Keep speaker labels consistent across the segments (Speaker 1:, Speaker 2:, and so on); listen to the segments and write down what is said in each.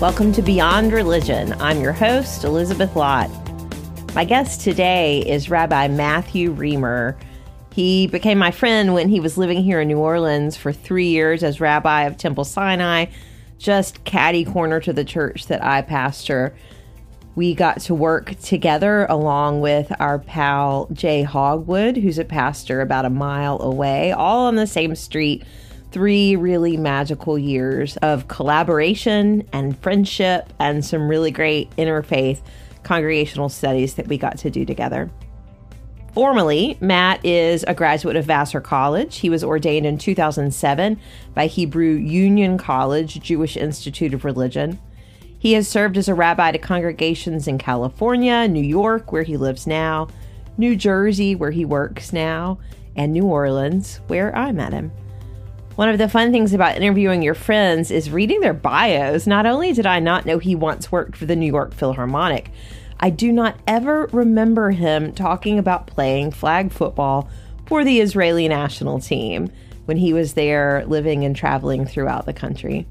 Speaker 1: Welcome to Beyond Religion. I'm your host, Elizabeth Lott. My guest today is Rabbi Matthew Reimer. He became my friend when he was living here in New Orleans for three years as rabbi of Temple Sinai, just caddy corner to the church that I pastor. We got to work together along with our pal Jay Hogwood, who's a pastor about a mile away, all on the same street. Three really magical years of collaboration and friendship and some really great interfaith congregational studies that we got to do together. Formally, Matt is a graduate of Vassar College. He was ordained in 2007 by Hebrew Union College Jewish Institute of Religion. He has served as a rabbi to congregations in California, New York, where he lives now, New Jersey, where he works now, and New Orleans, where I met him. One of the fun things about interviewing your friends is reading their bios. Not only did I not know he once worked for the New York Philharmonic, I do not ever remember him talking about playing flag football for the Israeli national team when he was there living and traveling throughout the country.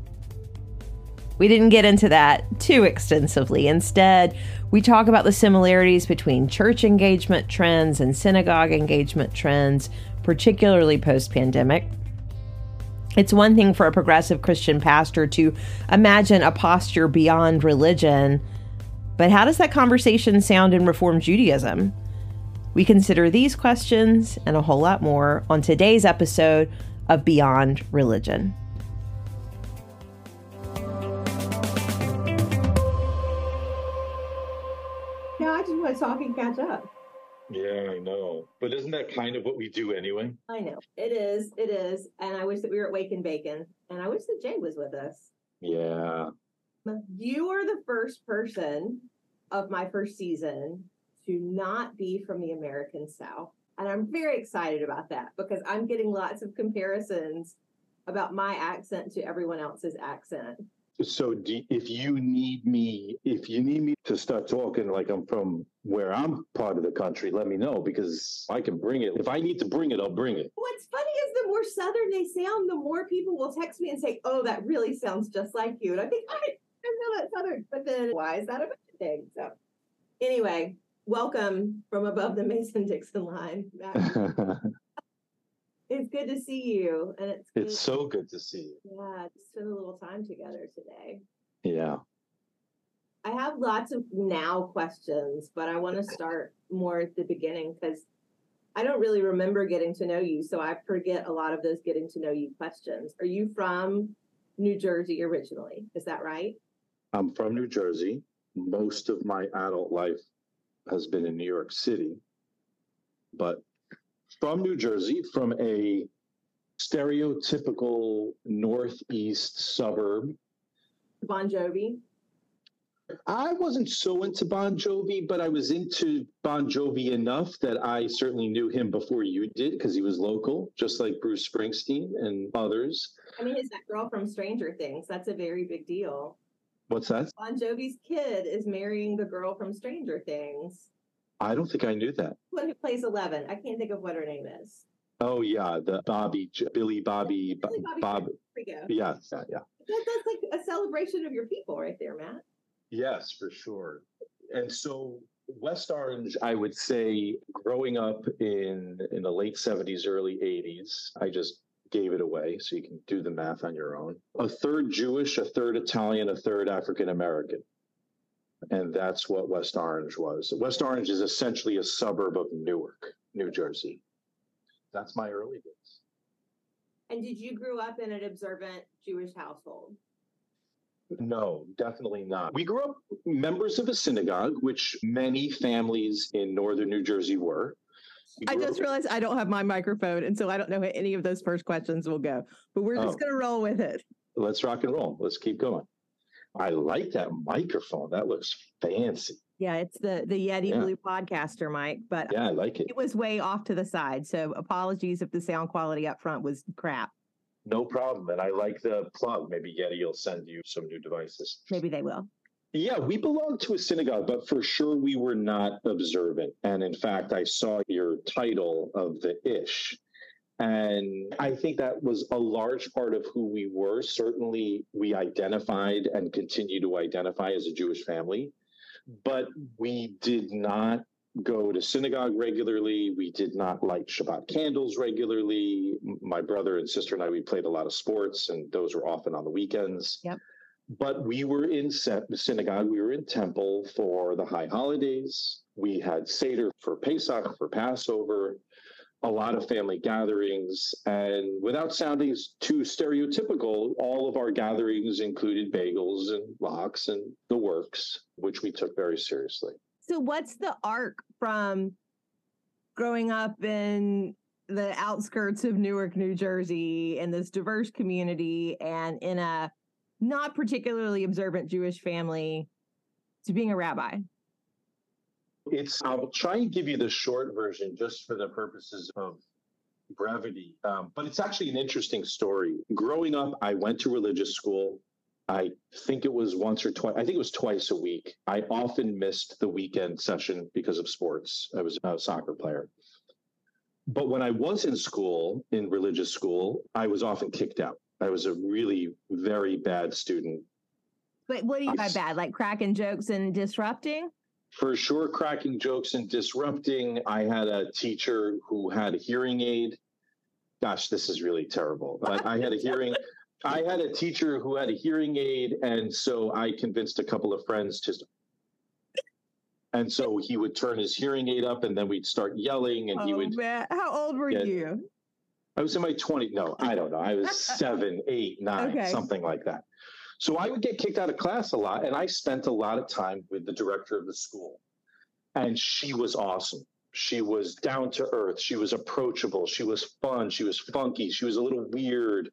Speaker 1: We didn't get into that too extensively. Instead, we talk about the similarities between church engagement trends and synagogue engagement trends, particularly post pandemic. It's one thing for a progressive Christian pastor to imagine a posture beyond religion but how does that conversation sound in Reform Judaism? We consider these questions and a whole lot more on today's episode of Beyond Religion.
Speaker 2: Yeah, I just want to talk and catch up.
Speaker 3: Yeah, I know. But isn't that kind of what we do anyway?
Speaker 2: I know. It is. It is. And I wish that we were at Wake and Bacon. And I wish that Jay was with us.
Speaker 3: Yeah.
Speaker 2: You are the first person of my first season to not be from the American South. And I'm very excited about that because I'm getting lots of comparisons about my accent to everyone else's accent.
Speaker 3: So do, if you need me, if you need me to start talking like I'm from where I'm part of the country, let me know because I can bring it. If I need to bring it, I'll bring it.
Speaker 2: What's funny is the more southern they sound, the more people will text me and say, "Oh, that really sounds just like you." And I think, "I, I know that southern," but then why is that a bad thing? So anyway, welcome from above the Mason Dixon line. it's good to see you, and it's
Speaker 3: it's so good to see you.
Speaker 2: Yeah, to spend a little time together today.
Speaker 3: Yeah.
Speaker 2: I have lots of now questions, but I want to start more at the beginning because I don't really remember getting to know you, so I forget a lot of those getting to know you questions. Are you from New Jersey originally? Is that right?
Speaker 3: I'm from New Jersey most of my adult life has been in New York City, but from New Jersey, from a stereotypical northeast suburb.
Speaker 2: Bon Jovi.
Speaker 3: I wasn't so into Bon Jovi, but I was into Bon Jovi enough that I certainly knew him before you did because he was local, just like Bruce Springsteen and others.
Speaker 2: I mean, is that girl from Stranger Things? That's a very big deal.
Speaker 3: What's that?
Speaker 2: Bon Jovi's kid is marrying the girl from Stranger Things.
Speaker 3: I don't think I knew that.
Speaker 2: What who plays Eleven? I can't think of what her name is.
Speaker 3: Oh yeah, the Bobby, Billy Bobby,
Speaker 2: Billy Bobby
Speaker 3: Bob.
Speaker 2: We go.
Speaker 3: Yeah, yeah, yeah.
Speaker 2: That, that's like a celebration of your people, right there, Matt.
Speaker 3: Yes, for sure. And so West Orange, I would say, growing up in in the late seventies, early eighties, I just gave it away. So you can do the math on your own. A third Jewish, a third Italian, a third African American. And that's what West Orange was. West Orange is essentially a suburb of Newark, New Jersey. That's my early days.
Speaker 2: And did you grow up in an observant Jewish household?
Speaker 3: No, definitely not. We grew up members of a synagogue, which many families in northern New Jersey were.
Speaker 1: I just realized I don't have my microphone, and so I don't know how any of those first questions will go. But we're just oh. going to roll with it.
Speaker 3: Let's rock and roll. Let's keep going. I like that microphone. That looks fancy.
Speaker 1: Yeah, it's the the Yeti yeah. Blue Podcaster mic, but
Speaker 3: yeah, I like it.
Speaker 1: It was way off to the side, so apologies if the sound quality up front was crap.
Speaker 3: No problem, and I like the plug. Maybe Yeti will send you some new devices.
Speaker 1: Maybe they will.
Speaker 3: Yeah, we belonged to a synagogue, but for sure we were not observant. And in fact, I saw your title of the Ish. And I think that was a large part of who we were. Certainly, we identified and continue to identify as a Jewish family, but we did not go to synagogue regularly. We did not light Shabbat candles regularly. My brother and sister and I, we played a lot of sports, and those were often on the weekends.
Speaker 1: Yep.
Speaker 3: But we were in synagogue, we were in temple for the high holidays. We had Seder for Pesach, for Passover, a lot of family gatherings. And without sounding too stereotypical, all of our gatherings included bagels and lox and the works, which we took very seriously.
Speaker 1: So, what's the arc from growing up in the outskirts of Newark, New Jersey, in this diverse community and in a not particularly observant Jewish family to being a rabbi?
Speaker 3: It's, I'll try and give you the short version just for the purposes of brevity. Um, but it's actually an interesting story. Growing up, I went to religious school. I think it was once or twice. I think it was twice a week. I often missed the weekend session because of sports. I was a soccer player. But when I was in school, in religious school, I was often kicked out. I was a really very bad student.
Speaker 1: But what do you mean by bad? Like cracking jokes and disrupting?
Speaker 3: For sure, cracking jokes and disrupting. I had a teacher who had a hearing aid. Gosh, this is really terrible. But I had a hearing. I had a teacher who had a hearing aid, and so I convinced a couple of friends to. And so he would turn his hearing aid up, and then we'd start yelling, and
Speaker 1: oh,
Speaker 3: he would.
Speaker 1: Man. How old were get, you?
Speaker 3: I was in my 20s. No, I don't know. I was seven, eight, nine, okay. something like that. So I would get kicked out of class a lot, and I spent a lot of time with the director of the school. And she was awesome. She was down to earth. She was approachable. She was fun. She was funky. She was a little weird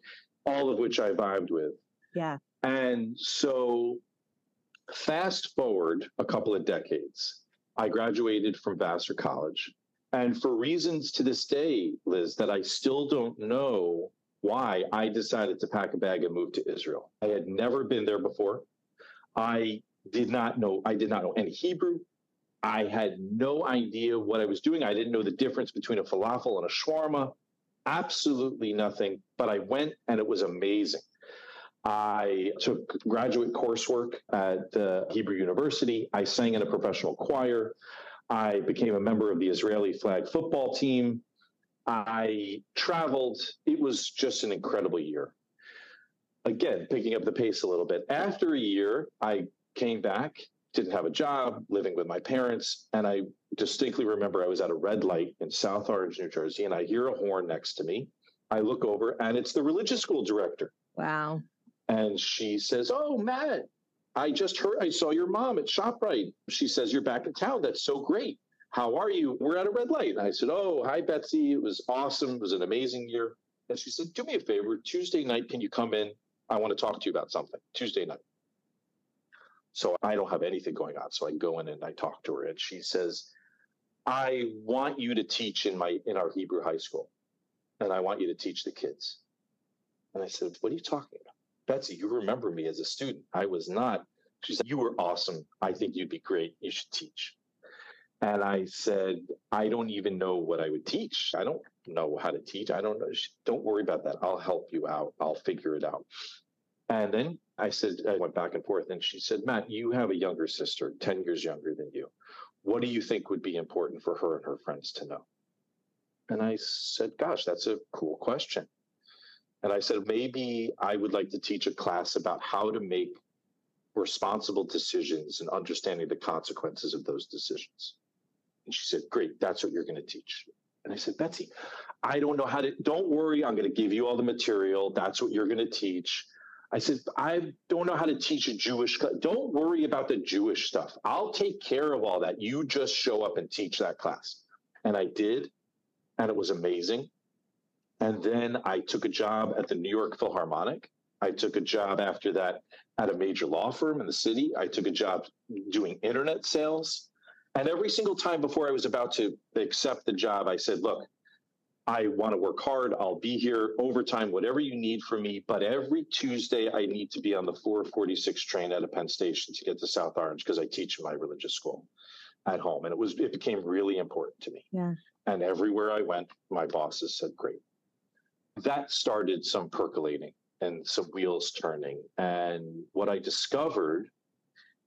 Speaker 3: all of which I vibed with.
Speaker 1: Yeah.
Speaker 3: And so, fast forward a couple of decades, I graduated from Vassar College. And for reasons to this day, Liz, that I still don't know why, I decided to pack a bag and move to Israel. I had never been there before. I did not know, I did not know any Hebrew. I had no idea what I was doing. I didn't know the difference between a falafel and a shawarma absolutely nothing, but I went and it was amazing. I took graduate coursework at the Hebrew University. I sang in a professional choir. I became a member of the Israeli flag football team. I traveled. It was just an incredible year. Again, picking up the pace a little bit. After a year, I came back didn't have a job, living with my parents. And I distinctly remember I was at a red light in South Orange, New Jersey, and I hear a horn next to me. I look over and it's the religious school director.
Speaker 1: Wow.
Speaker 3: And she says, Oh, Matt, I just heard, I saw your mom at ShopRite. She says, You're back in town. That's so great. How are you? We're at a red light. And I said, Oh, hi, Betsy. It was awesome. It was an amazing year. And she said, Do me a favor. Tuesday night, can you come in? I want to talk to you about something. Tuesday night. So I don't have anything going on. So I go in and I talk to her and she says, I want you to teach in my in our Hebrew high school. And I want you to teach the kids. And I said, What are you talking about? Betsy, you remember me as a student. I was not. She said, You were awesome. I think you'd be great. You should teach. And I said, I don't even know what I would teach. I don't know how to teach. I don't know. Don't worry about that. I'll help you out. I'll figure it out. And then I said, I went back and forth, and she said, Matt, you have a younger sister, 10 years younger than you. What do you think would be important for her and her friends to know? And I said, Gosh, that's a cool question. And I said, Maybe I would like to teach a class about how to make responsible decisions and understanding the consequences of those decisions. And she said, Great, that's what you're going to teach. And I said, Betsy, I don't know how to, don't worry, I'm going to give you all the material. That's what you're going to teach. I said, I don't know how to teach a Jewish. Class. Don't worry about the Jewish stuff. I'll take care of all that. You just show up and teach that class. And I did, and it was amazing. And then I took a job at the New York Philharmonic. I took a job after that at a major law firm in the city. I took a job doing internet sales. And every single time before I was about to accept the job, I said, Look, I want to work hard. I'll be here overtime, whatever you need from me. But every Tuesday, I need to be on the 446 train at a Penn Station to get to South Orange because I teach in my religious school at home. And it was, it became really important to me.
Speaker 1: Yeah.
Speaker 3: And everywhere I went, my bosses said, great. that started some percolating and some wheels turning. And what I discovered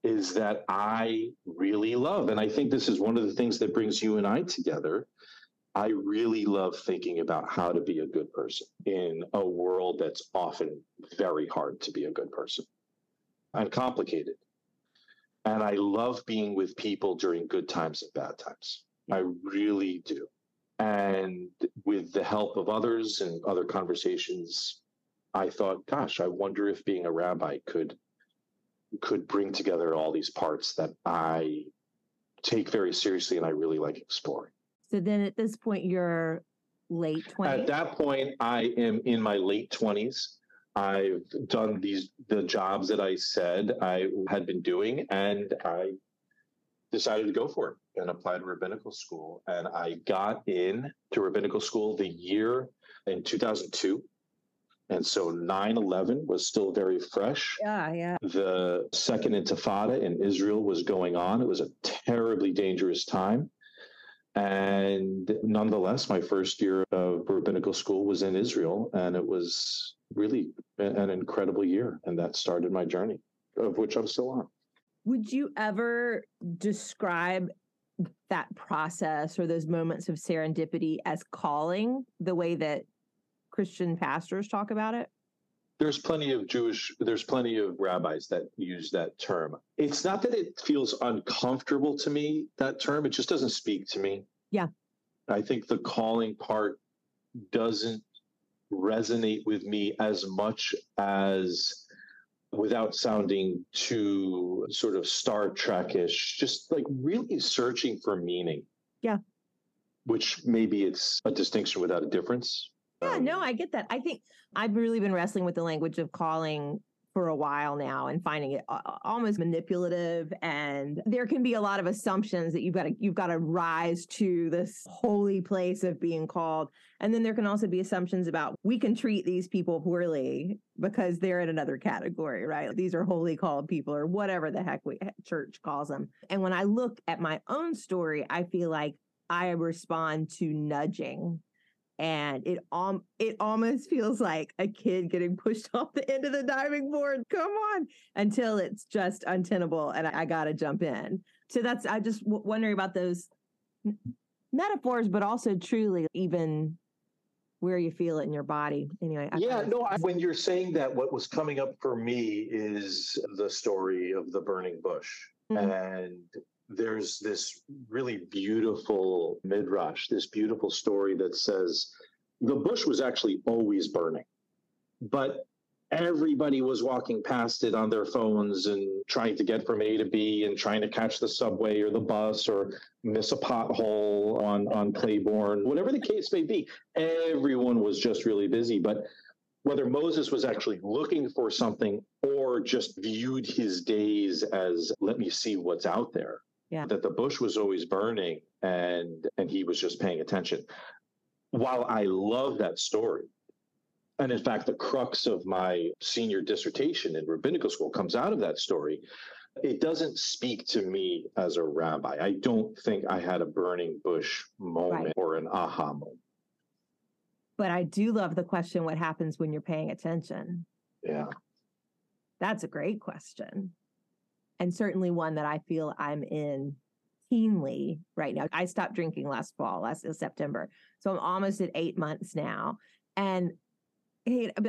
Speaker 3: is that I really love, and I think this is one of the things that brings you and I together. I really love thinking about how to be a good person in a world that's often very hard to be a good person and complicated. And I love being with people during good times and bad times. I really do. And with the help of others and other conversations, I thought, gosh, I wonder if being a rabbi could could bring together all these parts that I take very seriously and I really like exploring.
Speaker 1: So then at this point you're late 20s.
Speaker 3: At that point I am in my late 20s. I've done these the jobs that I said I had been doing and I decided to go for it and applied to rabbinical school and I got in to rabbinical school the year in 2002 and so 9 11 was still very fresh.
Speaker 1: Yeah, yeah.
Speaker 3: The second intifada in Israel was going on. It was a terribly dangerous time. And nonetheless, my first year of rabbinical school was in Israel, and it was really an incredible year. And that started my journey, of which I'm still on.
Speaker 1: Would you ever describe that process or those moments of serendipity as calling the way that Christian pastors talk about it?
Speaker 3: There's plenty of Jewish, there's plenty of rabbis that use that term. It's not that it feels uncomfortable to me, that term, it just doesn't speak to me.
Speaker 1: Yeah.
Speaker 3: I think the calling part doesn't resonate with me as much as without sounding too sort of Star Trekish, just like really searching for meaning.
Speaker 1: Yeah.
Speaker 3: Which maybe it's a distinction without a difference.
Speaker 1: Yeah, no, I get that. I think I've really been wrestling with the language of calling for a while now and finding it almost manipulative and there can be a lot of assumptions that you've got to you've got to rise to this holy place of being called. And then there can also be assumptions about we can treat these people poorly because they're in another category right? These are holy called people or whatever the heck we church calls them. And when i look at my own story i feel like i respond to nudging and it um it almost feels like a kid getting pushed off the end of the diving board. Come on, until it's just untenable, and I, I got to jump in. So that's I just w- wondering about those metaphors, but also truly even where you feel it in your body. Anyway,
Speaker 3: I yeah, no. I, when you're saying that, what was coming up for me is the story of the burning bush. Mm-hmm. And there's this really beautiful midrash, this beautiful story that says the bush was actually always burning, but everybody was walking past it on their phones and trying to get from A to B and trying to catch the subway or the bus or miss a pothole on, on Claiborne, whatever the case may be. Everyone was just really busy. But whether Moses was actually looking for something or just viewed his days as, let me see what's out there,
Speaker 1: yeah.
Speaker 3: that the bush was always burning and and he was just paying attention. While I love that story, and in fact, the crux of my senior dissertation in rabbinical school comes out of that story. It doesn't speak to me as a rabbi. I don't think I had a burning bush moment right. or an aha moment.
Speaker 1: But I do love the question what happens when you're paying attention?
Speaker 3: Yeah.
Speaker 1: That's a great question and certainly one that I feel I'm in keenly right now. I stopped drinking last fall, last uh, September. So I'm almost at eight months now. And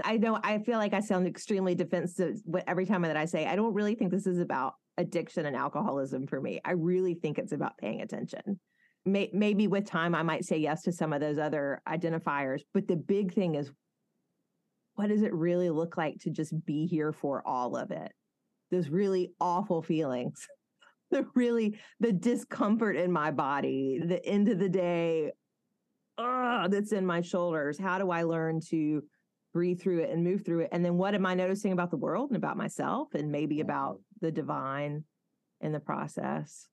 Speaker 1: I know I feel like I sound extremely defensive every time that I say, I don't really think this is about addiction and alcoholism for me. I really think it's about paying attention. maybe with time, I might say yes to some of those other identifiers. But the big thing is, what does it really look like to just be here for all of it? Those really awful feelings the really the discomfort in my body the end of the day uh, that's in my shoulders. How do i learn to breathe through it and move through it? And then what am i noticing about the world and about myself and maybe about the divine in the process?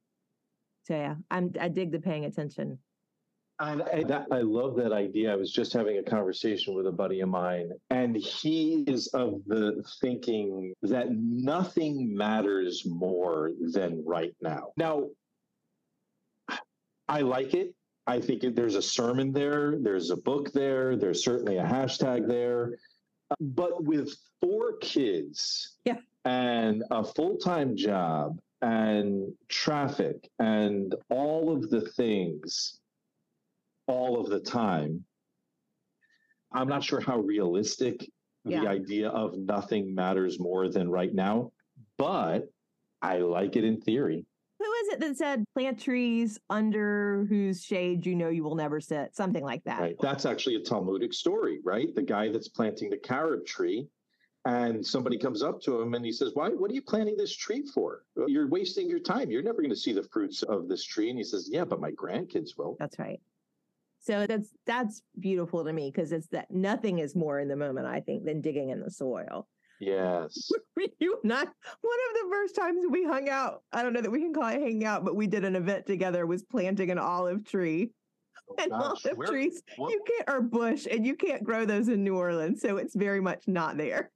Speaker 1: So yeah i'm i dig the paying attention
Speaker 3: and I, that, I love that idea. I was just having a conversation with a buddy of mine, and he is of the thinking that nothing matters more than right now. Now, I like it. I think there's a sermon there, there's a book there, there's certainly a hashtag there. But with four kids
Speaker 1: yeah.
Speaker 3: and a full time job and traffic and all of the things all of the time, I'm not sure how realistic yeah. the idea of nothing matters more than right now, but I like it in theory.
Speaker 1: Who is it that said plant trees under whose shade you know you will never sit? Something like that.
Speaker 3: Right. That's actually a Talmudic story, right? The guy that's planting the carob tree and somebody comes up to him and he says, Why what are you planting this tree for? You're wasting your time. You're never going to see the fruits of this tree. And he says, Yeah, but my grandkids will.
Speaker 1: That's right. So that's that's beautiful to me because it's that nothing is more in the moment, I think, than digging in the soil.
Speaker 3: Yes.
Speaker 1: you not one of the first times we hung out, I don't know that we can call it hanging out, but we did an event together was planting an olive tree. Oh, and gosh. olive Where, trees, what? you can't or bush, and you can't grow those in New Orleans. So it's very much not there.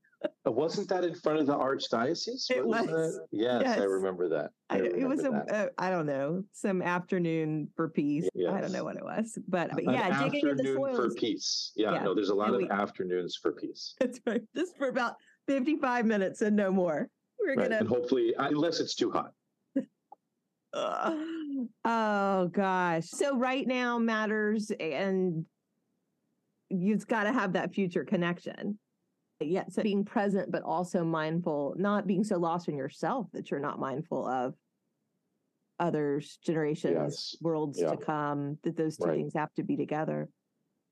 Speaker 3: Uh, wasn't that in front of the archdiocese?
Speaker 1: It was. was
Speaker 3: yes, yes, I remember that. I, I remember
Speaker 1: it was a, a, I don't know, some afternoon for peace. Yes. I don't know what it was, but, but yeah, digging in the soil
Speaker 3: for peace. Yeah, yeah, no, there's a lot and of we, afternoons for peace.
Speaker 1: That's right. Just for about 55 minutes and no more.
Speaker 3: We're right. gonna and hopefully, unless it's too hot.
Speaker 1: oh gosh. So right now matters, and you've got to have that future connection yeah, so being present, but also mindful, not being so lost in yourself that you're not mindful of others, generations, yes. worlds yeah. to come, that those two right. things have to be together.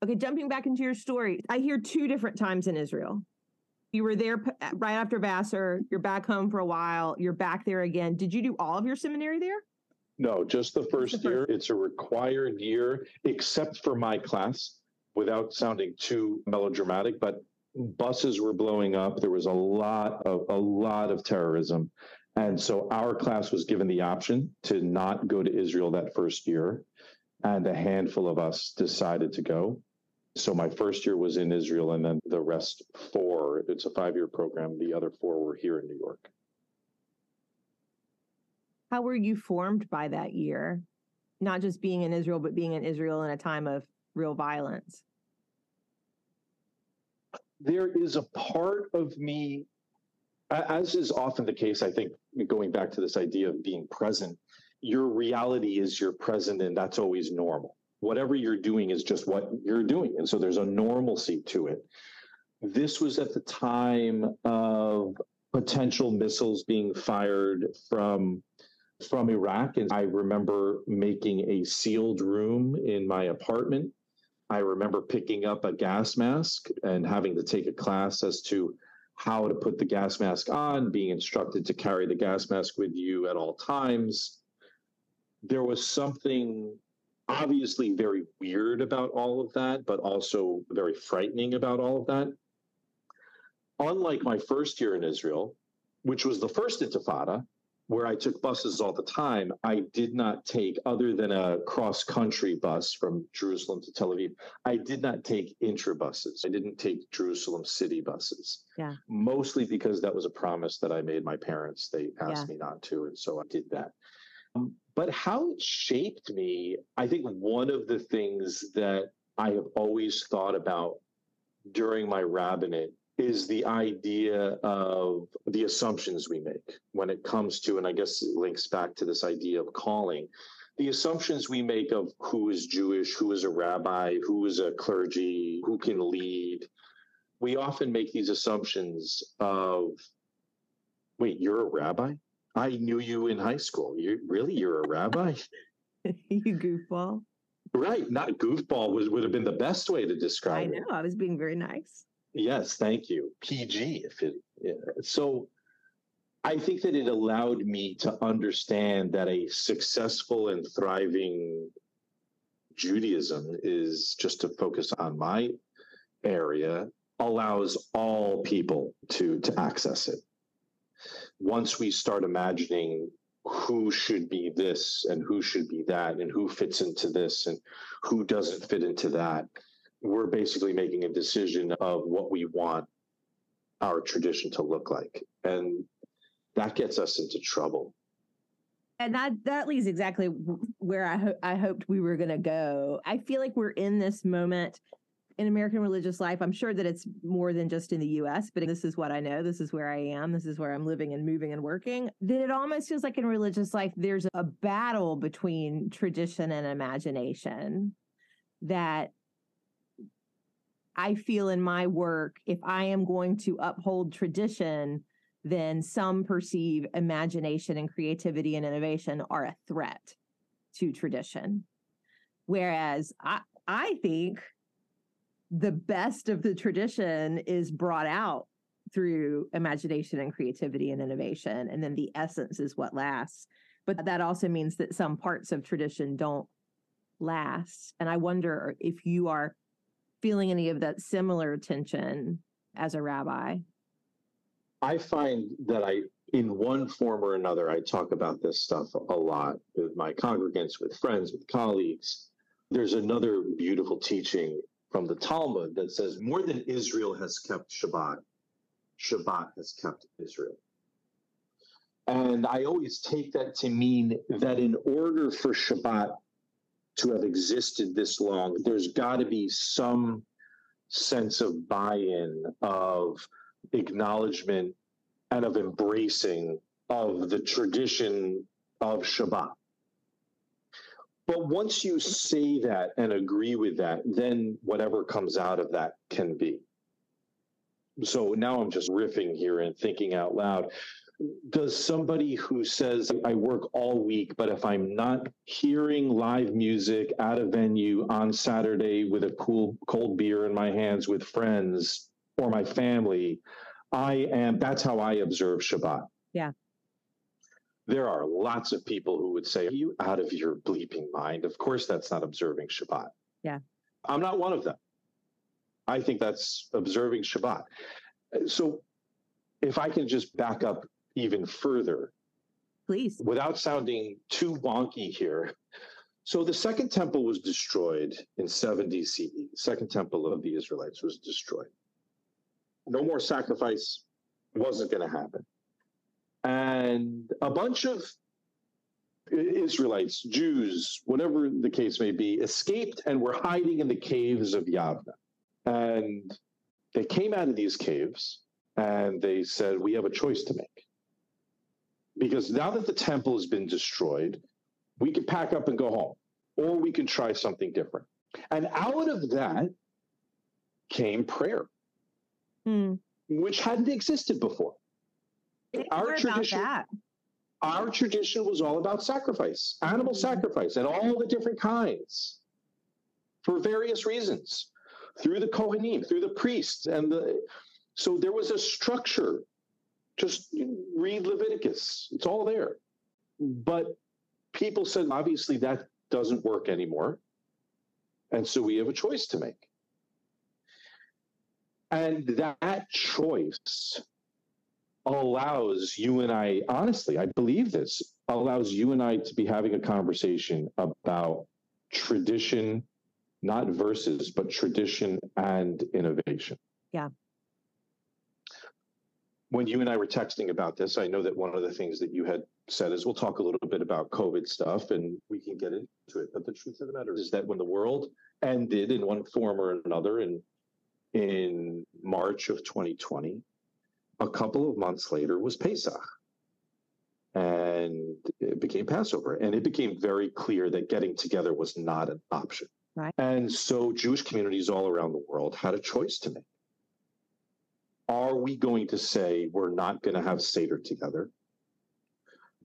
Speaker 1: Okay, jumping back into your story, I hear two different times in Israel. You were there uh, right after Vassar, you're back home for a while, you're back there again. Did you do all of your seminary there?
Speaker 3: No, just the first, just the first year. It's a required year, except for my class, without sounding too melodramatic, but buses were blowing up. There was a lot of a lot of terrorism. And so our class was given the option to not go to Israel that first year. And a handful of us decided to go. So my first year was in Israel, and then the rest four, it's a five year program. The other four were here in New York.
Speaker 1: How were you formed by that year? Not just being in Israel, but being in Israel in a time of real violence
Speaker 3: there is a part of me, as is often the case, I think, going back to this idea of being present, your reality is your present, and that's always normal. Whatever you're doing is just what you're doing. And so there's a normalcy to it. This was at the time of potential missiles being fired from from Iraq. And I remember making a sealed room in my apartment I remember picking up a gas mask and having to take a class as to how to put the gas mask on, being instructed to carry the gas mask with you at all times. There was something obviously very weird about all of that, but also very frightening about all of that. Unlike my first year in Israel, which was the first intifada, where I took buses all the time, I did not take, other than a cross country bus from Jerusalem to Tel Aviv, I did not take intra buses. I didn't take Jerusalem city buses.
Speaker 1: Yeah.
Speaker 3: Mostly because that was a promise that I made my parents. They asked yeah. me not to. And so I did that. Um, but how it shaped me, I think one of the things that I have always thought about during my rabbinate is the idea of the assumptions we make when it comes to, and I guess it links back to this idea of calling, the assumptions we make of who is Jewish, who is a rabbi, who is a clergy, who can lead. We often make these assumptions of, wait, you're a rabbi? I knew you in high school. You really, you're a rabbi?
Speaker 1: you goofball.
Speaker 3: Right, not goofball was would have been the best way to describe
Speaker 1: it. I know. It. I was being very nice.
Speaker 3: Yes, thank you. PG, if it. Yeah. So, I think that it allowed me to understand that a successful and thriving Judaism is just to focus on my area allows all people to to access it. Once we start imagining who should be this and who should be that and who fits into this and who doesn't fit into that, we're basically making a decision of what we want our tradition to look like. And that gets us into trouble.
Speaker 1: And that that leads exactly where I ho- I hoped we were going to go. I feel like we're in this moment in American religious life. I'm sure that it's more than just in the US, but this is what I know. This is where I am. This is where I'm living and moving and working. That it almost feels like in religious life there's a battle between tradition and imagination that I feel in my work if I am going to uphold tradition then some perceive imagination and creativity and innovation are a threat to tradition. Whereas I, I think the best of the tradition is brought out through imagination and creativity and innovation. And then the essence is what lasts. But that also means that some parts of tradition don't last. And I wonder if you are feeling any of that similar tension as a rabbi.
Speaker 3: I find that I, in one form or another, I talk about this stuff a lot with my congregants, with friends, with colleagues. There's another beautiful teaching from the Talmud that says more than Israel has kept Shabbat, Shabbat has kept Israel. And I always take that to mean that in order for Shabbat to have existed this long, there's got to be some sense of buy in, of acknowledgement and of embracing of the tradition of Shabbat. But once you say that and agree with that, then whatever comes out of that can be. So now I'm just riffing here and thinking out loud. Does somebody who says, I work all week, but if I'm not hearing live music at a venue on Saturday with a cool cold beer in my hands with friends or my family, I am, that's how I observe Shabbat.
Speaker 1: Yeah.
Speaker 3: There are lots of people who would say, Are you out of your bleeping mind? Of course, that's not observing Shabbat.
Speaker 1: Yeah.
Speaker 3: I'm not one of them. I think that's observing Shabbat. So if I can just back up even further,
Speaker 1: please,
Speaker 3: without sounding too wonky here. So the second temple was destroyed in 70 CE. The second temple of the Israelites was destroyed no more sacrifice wasn't going to happen. And a bunch of Israelites, Jews, whatever the case may be, escaped and were hiding in the caves of Yavna. And they came out of these caves and they said, We have a choice to make. Because now that the temple has been destroyed, we can pack up and go home, or we can try something different. And out of that came prayer
Speaker 1: hmm.
Speaker 3: which hadn't existed before.
Speaker 1: Our tradition,
Speaker 3: our tradition was all about sacrifice, animal mm-hmm. sacrifice, and all the different kinds for various reasons through the Kohanim, through the priests, and the so there was a structure. Just read Leviticus; it's all there. But people said, obviously, that doesn't work anymore, and so we have a choice to make. And that choice allows you and I, honestly, I believe this, allows you and I to be having a conversation about tradition, not versus, but tradition and innovation.
Speaker 1: Yeah.
Speaker 3: When you and I were texting about this, I know that one of the things that you had said is we'll talk a little bit about COVID stuff and we can get into it. But the truth of the matter is that when the world ended in one form or another, and in March of 2020. A couple of months later was Pesach. And it became Passover. And it became very clear that getting together was not an option.
Speaker 1: Right.
Speaker 3: And so Jewish communities all around the world had a choice to make. Are we going to say we're not going to have Seder together?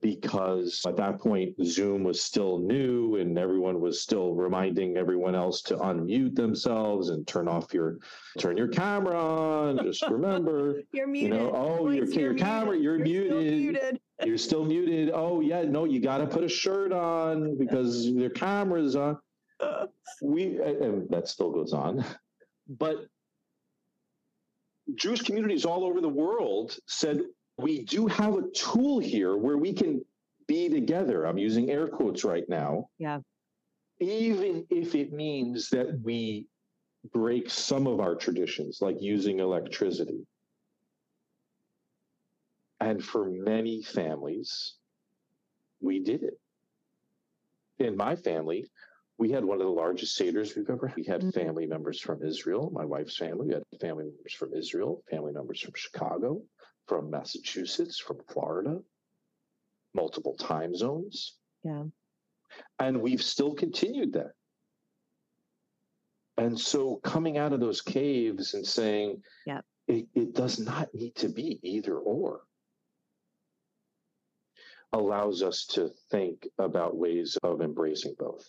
Speaker 3: because at that point Zoom was still new and everyone was still reminding everyone else to unmute themselves and turn off your turn your camera on. Just remember,
Speaker 1: you're muted.
Speaker 3: You know, oh, your, your camera, you're, you're muted. Muted. You're still muted. Oh yeah, no, you got to put a shirt on because your camera's on. Uh, we and that still goes on, but Jewish communities all over the world said we do have a tool here where we can be together. I'm using air quotes right now.
Speaker 1: Yeah.
Speaker 3: Even if it means that we break some of our traditions, like using electricity. And for many families, we did it. In my family, we had one of the largest seders we've ever had. We had
Speaker 1: Mhm.
Speaker 3: family members from Israel, my wife's family. We had family members from Israel, family members from Chicago, from Massachusetts, from Florida, multiple time zones.
Speaker 1: Yeah.
Speaker 3: And we've still continued that. And so coming out of those caves and saying,
Speaker 1: Yep.
Speaker 3: it, it does not need to be either or allows us to think about ways of embracing both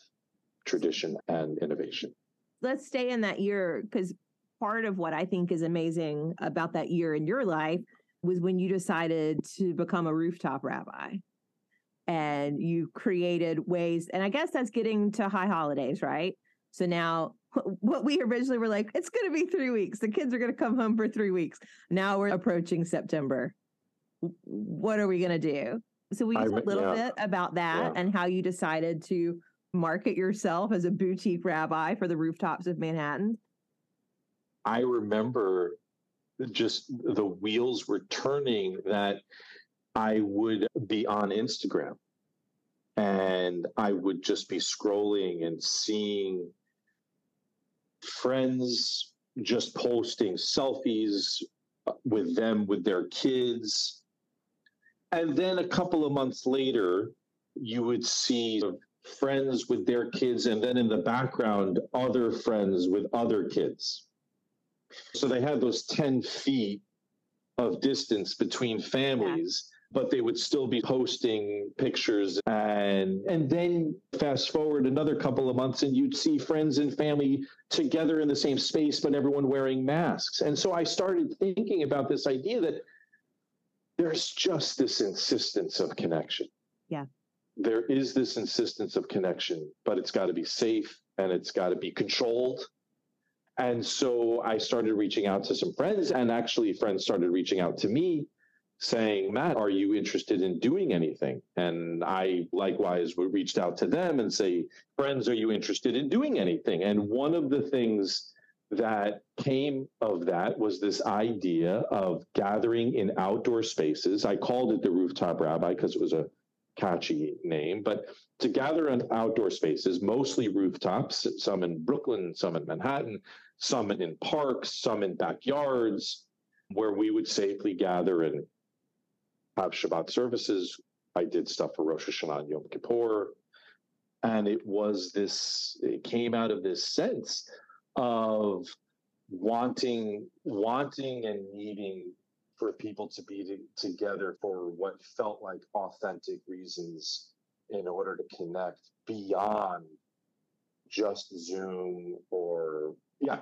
Speaker 3: tradition and innovation.
Speaker 1: let's stay in that year because part of what I think is amazing about that year in your life was when you decided to become a rooftop rabbi and you created ways and I guess that's getting to high holidays, right? So now what we originally were like, it's going to be three weeks. The kids are going to come home for three weeks. Now we're approaching September. What are we going to do? So we
Speaker 3: I
Speaker 1: use a little
Speaker 3: yeah.
Speaker 1: bit about that
Speaker 3: Yeah.
Speaker 1: and how you decided to market yourself as a boutique rabbi for the rooftops of Manhattan.
Speaker 3: I remember just the wheels were turning that I would be on Instagram and I would just be scrolling and seeing friends just posting selfies with them with their kids. And then a couple of months later, you would see friends with their kids, and then in the background, other friends with other kids. So they had those 10 feet of distance between families, but they would still be posting pictures and and then fast forward another couple of months and you'd see friends and family together in the same space but everyone wearing masks. And so I started thinking about this idea that there's just this insistence of connection.
Speaker 1: Yeah.
Speaker 3: There is this insistence of connection, but it's got to be safe and it's got to be controlled. And so I started reaching out to some friends, and actually, friends started reaching out to me saying, Matt, are you interested in doing anything? And I likewise reached out to them and say, friends, are you interested in doing anything? And one of the things that came of that was this idea of gathering in outdoor spaces. I called it the rooftop rabbi because it was a catchy name, but to gather in outdoor spaces, mostly rooftops, some in Brooklyn, some in Manhattan, some in parks, some in backyards, where we would safely gather and have Shabbat services. I did stuff for Rosh Hashanah and Yom Kippur. And it was this, it came out of this sense of wanting, wanting and needing for people to be to, together for what felt like authentic reasons in order to connect beyond just Zoom or yeah,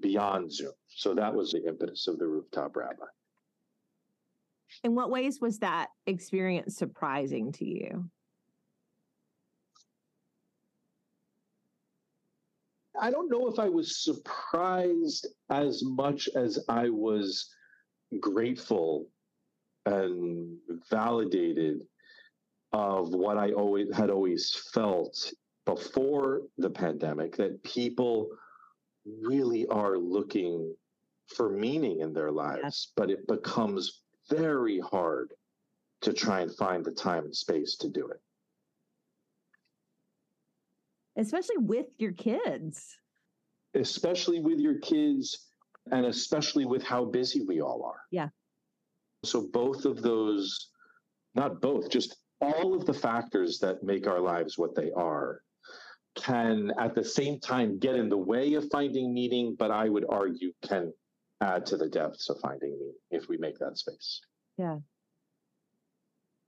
Speaker 3: beyond Zoom. So that was the impetus of the rooftop rabbi.
Speaker 1: In what ways was that experience surprising to you?
Speaker 3: I don't know if I was surprised as much as I was grateful and validated of what I always had always felt before the pandemic that people really are looking for meaning in their lives, but it becomes very hard to try and find the time and space to do it.
Speaker 1: Especially with your kids.
Speaker 3: especially with your kids and especially with how busy we all are.
Speaker 1: Yeah.
Speaker 3: So both of those, not both, just all of the factors that make our lives what they are can at the same time get in the way of finding meaning, but I would argue can add to the depths of finding meaning if we make that space.
Speaker 1: Yeah.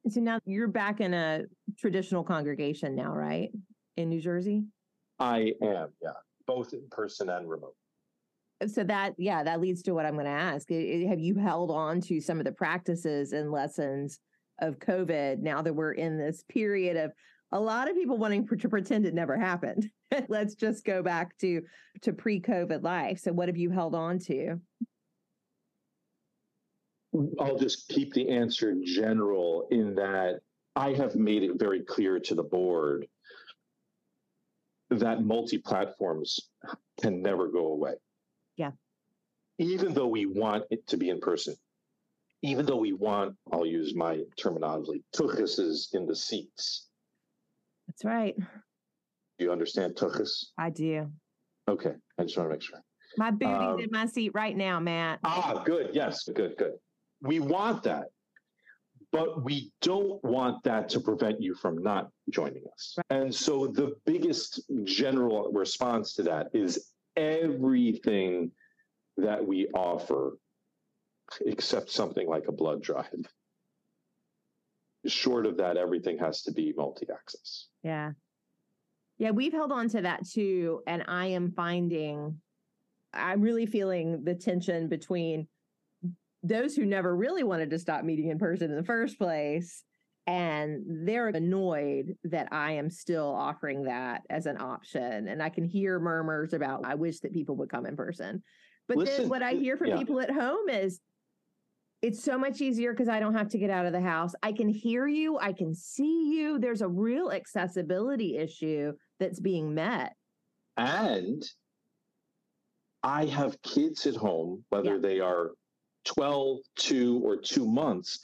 Speaker 1: so now you're back in a traditional congregation now, right? In New Jersey?
Speaker 3: I am, yeah, both in person and remote.
Speaker 1: So that, yeah, that leads to what I'm going to ask. Have you held on to some of the practices and lessons of COVID now that we're in this period of a lot of people wanting to pretend it never happened? Let's just go back to to pre-COVID life. So what have you held on to?
Speaker 3: I'll just keep the answer general in that I have made it very clear to the board that multi platforms can never go away.
Speaker 1: Yeah.
Speaker 3: Even though we want it to be in person. even though we want, I'll use my terminology, tuchuses in the seats.
Speaker 1: That's right.
Speaker 3: Do you understand tuchus?
Speaker 1: I do.
Speaker 3: Okay, I just want to make sure.
Speaker 1: My booty's
Speaker 3: Um,
Speaker 1: in my seat right now, Matt.
Speaker 3: Ah, good. Yes, good, good. We want that, but we don't want that to prevent you from not joining us. And so the biggest general response to that is everything that we offer, except something like a blood drive. Short of that, everything has to be multi access.
Speaker 1: Yeah. Yeah, we've held on to that too. And I am finding, I'm really feeling the tension between those who never really wanted to stop meeting in person in the first place. And they're annoyed that I am still offering that as an option. And I can hear murmurs about, I wish that people would come in person. But then what I hear from
Speaker 3: yeah.
Speaker 1: people at home is, it's so much easier because I don't have to get out of the house. I can hear you, I can see you. There's a real accessibility issue that's being met.
Speaker 3: And I have kids at home, whether
Speaker 1: Yeah.
Speaker 3: they are 12, 2, or 2 months.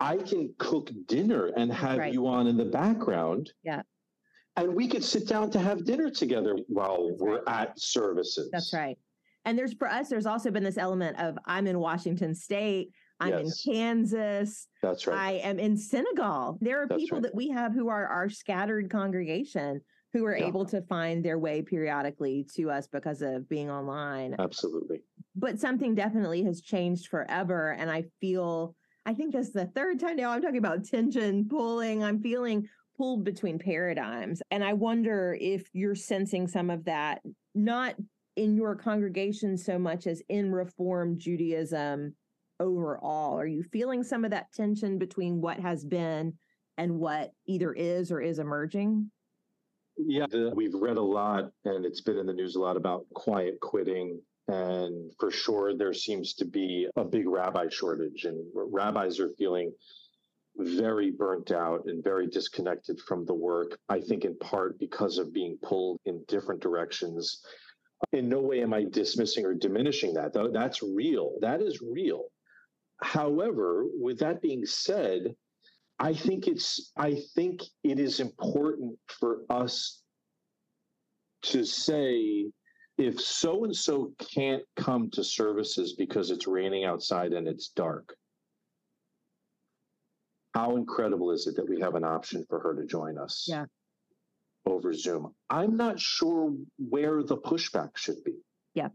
Speaker 3: I can cook dinner and have
Speaker 1: right.
Speaker 3: you on in the background.
Speaker 1: Yeah.
Speaker 3: And we could sit down to have dinner together while
Speaker 1: That's
Speaker 3: we're at services.
Speaker 1: That's right. And there's for us, there's also been this element of I'm in Washington State, I'm
Speaker 3: Yes.
Speaker 1: in Kansas,
Speaker 3: That's right.
Speaker 1: I am in Senegal. There are
Speaker 3: That's
Speaker 1: people
Speaker 3: right.
Speaker 1: that we have who are our scattered congregation who are
Speaker 3: Yeah.
Speaker 1: able to find their way periodically to us because of being online.
Speaker 3: Absolutely.
Speaker 1: but something definitely has changed forever. And I feel, I think this is the third time now I'm talking about tension pulling. I'm feeling pulled between paradigms. And I wonder if you're sensing some of that, not in your congregation so much as in Reform Judaism overall. Are you feeling some of that tension between what has been and what either is or is emerging?
Speaker 3: Yeah, we've read a lot, and it's been in the news a lot about quiet quitting. And for sure, there seems to be a big rabbi shortage, and rabbis are feeling very burnt out and very disconnected from the work. I think in part because of being pulled in different directions. In no way am I dismissing or diminishing that, though. That's real. That is real. However, with that being said, I think it's I think it is important for us to say if so and so can't come to services because it's raining outside and it's dark. How incredible is it that we have an option for her to join us?
Speaker 1: Yeah.
Speaker 3: Over Zoom. I'm not sure where the pushback should be.
Speaker 1: Yeah.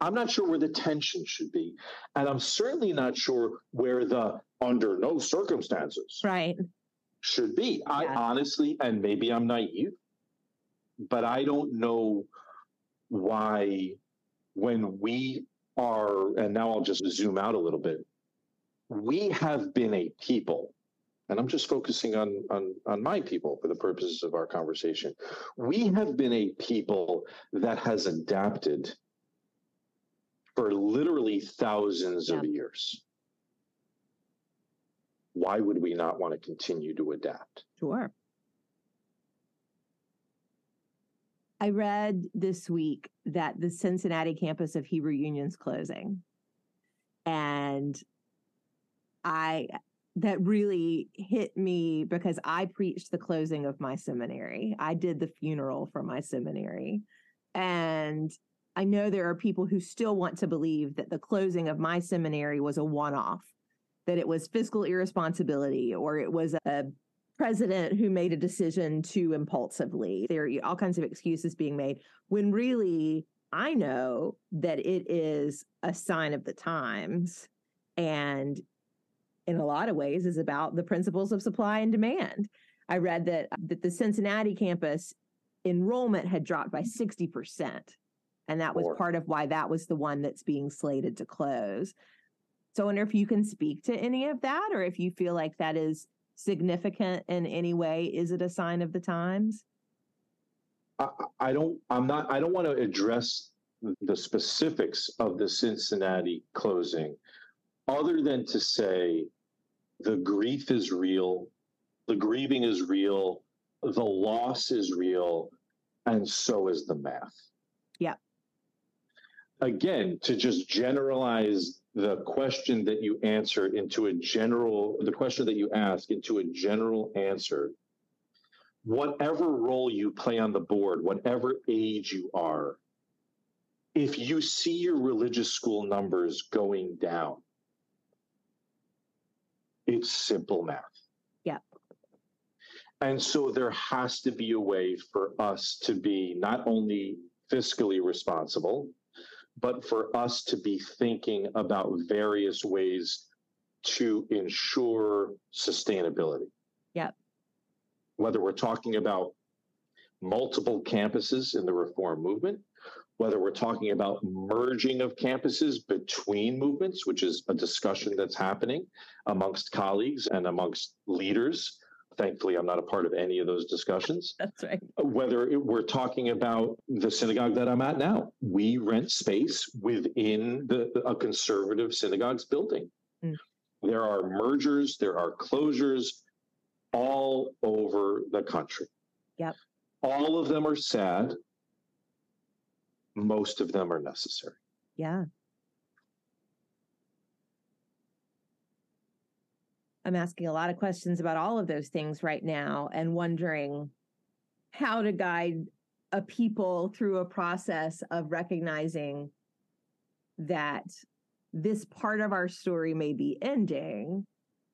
Speaker 3: I'm not sure where the tension should be. And I'm certainly not sure where the under no circumstances
Speaker 1: Right.
Speaker 3: should be. I honestly, and maybe I'm naive, but I don't know why when we are, and now I'll just zoom out a little bit. We have been a people, and I'm just focusing on on on my people for the purposes of our conversation. We have been a people that has adapted for literally thousands of years. Why would we not want to continue to adapt?
Speaker 1: Sure. I read this week that the Cincinnati campus of Hebrew Union's closing. And I that really hit me because I preached the closing of my seminary. I did the funeral for my seminary. And I know there are people who still want to believe that the closing of my seminary was a one off, that it was fiscal irresponsibility or it was a president who made a decision too impulsively. There are all kinds of excuses being made when really I know that it is a sign of the times and in a lot of ways is about the principles of supply and demand. I read that uh, that the Cincinnati campus enrollment had dropped by 60%. And that was part of why that was the one that's being slated to close. So I wonder if you can speak to any of that or if you feel like that is significant in any way. Is it a sign of the times?
Speaker 3: I, I don't i'm not i don't want to address the specifics of the cincinnati closing other than to say the grief is real the grieving is real the loss is real and so is the math
Speaker 1: Yeah.
Speaker 3: again to just generalize the question that you answer into a general, the question that you ask into a general answer, whatever role you play on the board, whatever age you are, if you see your religious school numbers going down, it's simple math.
Speaker 1: Yeah.
Speaker 3: And so there has to be a way for us to be not only fiscally responsible, but for us to be thinking about various ways to ensure sustainability.
Speaker 1: Yeah.
Speaker 3: Whether we're talking about multiple campuses in the reform movement, whether we're talking about merging of campuses between movements, which is a discussion that's happening amongst colleagues and amongst leaders. Thankfully, I'm not a part of any of those discussions.
Speaker 1: That's right.
Speaker 3: Whether it, we're talking about the synagogue that I'm at now, we rent space within the, a conservative synagogue's building.
Speaker 1: Mm.
Speaker 3: There are mergers, there are closures all over the country.
Speaker 1: Yep.
Speaker 3: All of them are sad most of them are necessary.
Speaker 1: Yeah. I'm asking a lot of questions about all of those things right now and wondering how to guide a people through a process of recognizing that this part of our story may be ending,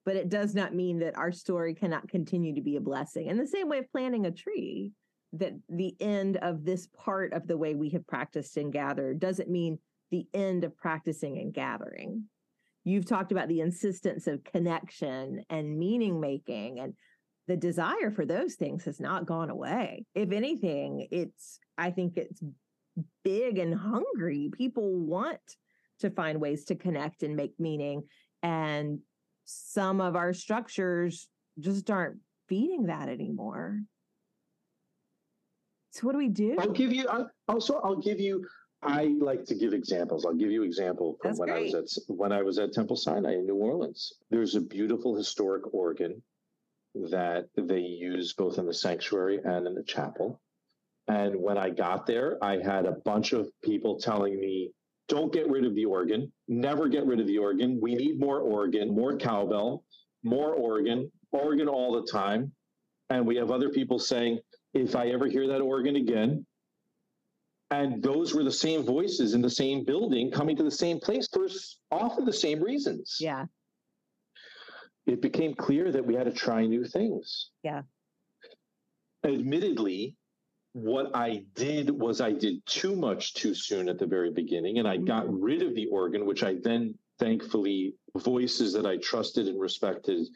Speaker 1: but it does not mean that our story cannot continue to be a blessing. In the same way of planting a tree, that the end of this part of the way we have practiced and gathered doesn't mean the end of practicing and gathering. You've talked about the insistence of connection and meaning making, and the desire for those things has not gone away. If anything, it's, I think it's big and hungry. People want to find ways to connect and make meaning. And some of our structures just aren't feeding that anymore. So what do we do?
Speaker 3: I'll give you. I, also, I'll give you. I like to give examples. I'll give you example from
Speaker 1: That's
Speaker 3: when
Speaker 1: great.
Speaker 3: I was at when I was at Temple Sinai in New Orleans. There's a beautiful historic organ that they use both in the sanctuary and in the chapel. And when I got there, I had a bunch of people telling me, "Don't get rid of the organ. Never get rid of the organ. We need more organ, more cowbell, more organ, organ all the time." And we have other people saying, if I ever hear that organ again. And those were the same voices in the same building coming to the same place for often the same reasons.
Speaker 1: Yeah.
Speaker 3: It became clear that we had to try new things.
Speaker 1: Yeah.
Speaker 3: Admittedly, what I did was I did too much too soon at the very beginning, and I mm. got rid of the organ, which I then thankfully voices that I trusted and respected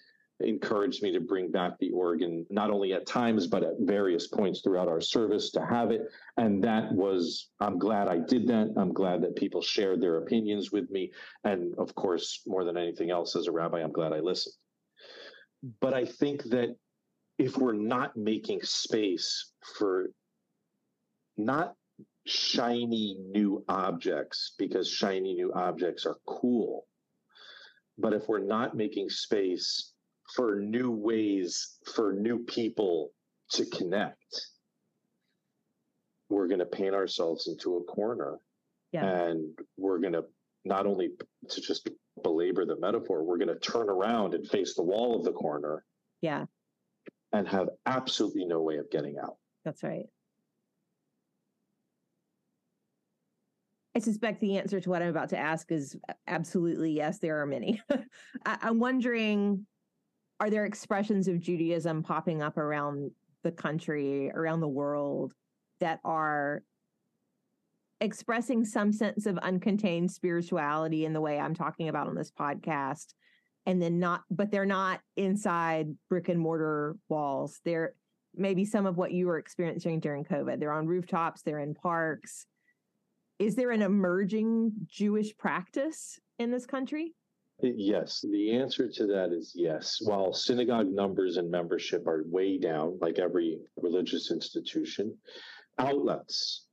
Speaker 3: encouraged me to bring back the organ, not only at times, but at various points throughout our service to have it. And that was, I'm glad I did that. I'm glad that people shared their opinions with me. And of course, more than anything else, as a rabbi, I'm glad I listened. But I think that if we're not making space for not shiny new objects, because shiny new objects are cool, but if we're not making space for new ways for new people to connect we're going to paint ourselves into a corner
Speaker 1: Yeah.
Speaker 3: and we're going to not only to just belabor the metaphor we're going to turn around and face the wall of the corner
Speaker 1: Yeah.
Speaker 3: and have absolutely no way of getting out
Speaker 1: That's right. I suspect the answer to what I'm about to ask is uh, absolutely yes, there are many. I, I'm wondering are there expressions of Judaism popping up around the country, around the world, that are expressing some sense of uncontained spirituality in the way I'm talking about on this podcast? And then not, but they're not inside brick and mortar walls. They're maybe some of what you were experiencing during COVID. They're on rooftops, they're in parks. Is there an emerging Jewish practice in this country?
Speaker 3: Yes, the answer to that is yes. While synagogue numbers and membership are way down, like every religious institution, outlets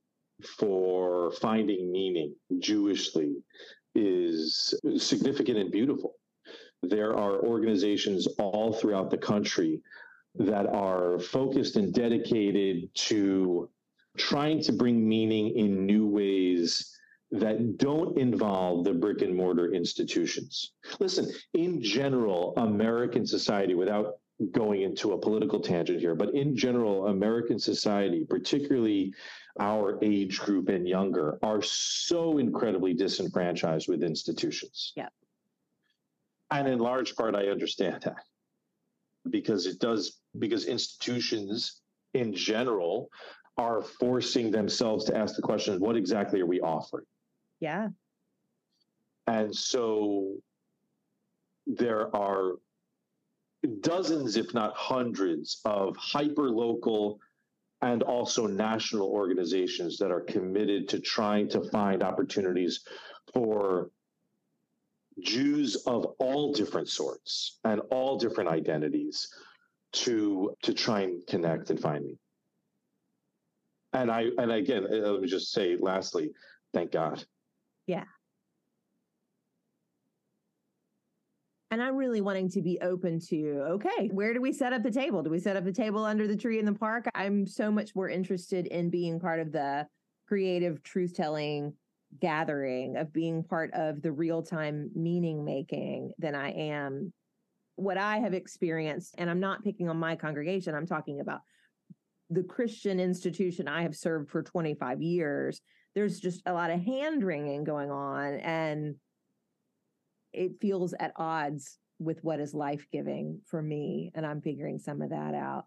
Speaker 3: for finding meaning Jewishly is significant and beautiful. There are organizations all throughout the country that are focused and dedicated to trying to bring meaning in new ways that don't involve the brick and mortar institutions. Listen, in general, American society, without going into a political tangent here, but in general, American society, particularly our age group and younger, are so incredibly disenfranchised with institutions.
Speaker 1: Yeah.
Speaker 3: And in large part, I understand that because it does, because institutions in general are forcing themselves to ask the question what exactly are we offering?
Speaker 1: Yeah.
Speaker 3: And so there are dozens, if not hundreds, of hyper local and also national organizations that are committed to trying to find opportunities for Jews of all different sorts and all different identities to to try and connect and find me. And I and again, uh, let me just say lastly, thank God.
Speaker 1: Yeah. And I'm really wanting to be open to okay, where do we set up the table? Do we set up the table under the tree in the park? I'm so much more interested in being part of the creative truth telling gathering, of being part of the real time meaning making than I am what I have experienced. And I'm not picking on my congregation, I'm talking about the Christian institution I have served for 25 years. There's just a lot of hand wringing going on. And it feels at odds with what is life giving for me. And I'm figuring some of that out.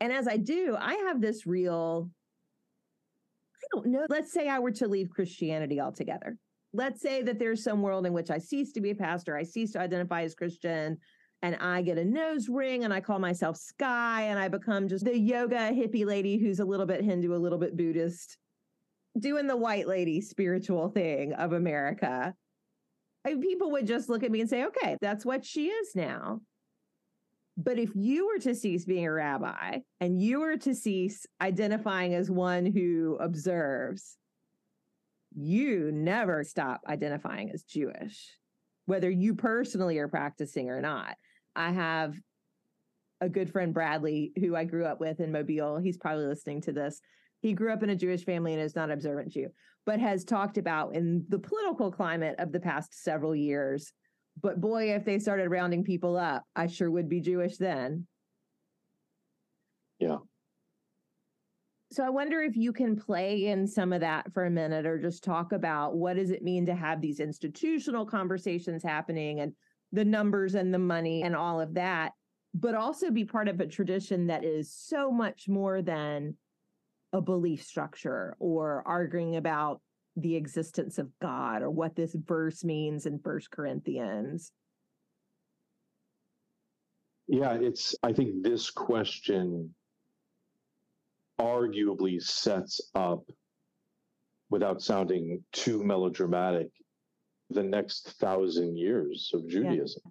Speaker 1: And as I do, I have this real, I don't know, let's say I were to leave Christianity altogether. Let's say that there's some world in which I cease to be a pastor, I cease to identify as Christian, and I get a nose ring and I call myself Sky and I become just the yoga hippie lady who's a little bit Hindu, a little bit Buddhist, doing the white lady spiritual thing of America people would just look at me and say, okay, that's what she is now. But if you were to cease being a rabbi and you were to cease identifying as one who observes, you never stop identifying as Jewish, whether you personally are practicing or not. I have a good friend, Bradley, who I grew up with in Mobile. He's probably listening to this. He grew up in a Jewish family and is not observant Jew but has talked about in the political climate of the past several years. But boy, if they started rounding people up, I sure would be Jewish then.
Speaker 3: Yeah.
Speaker 1: So I wonder if you can play in some of that for a minute or just talk about what does it mean to have these institutional conversations happening and the numbers and the money and all of that, but also be part of a tradition that is so much more than a belief structure or arguing about the existence of God or what this verse means in First Corinthians?
Speaker 3: Yeah, it's, I think this question arguably sets up, without sounding too melodramatic, the next thousand years of Judaism.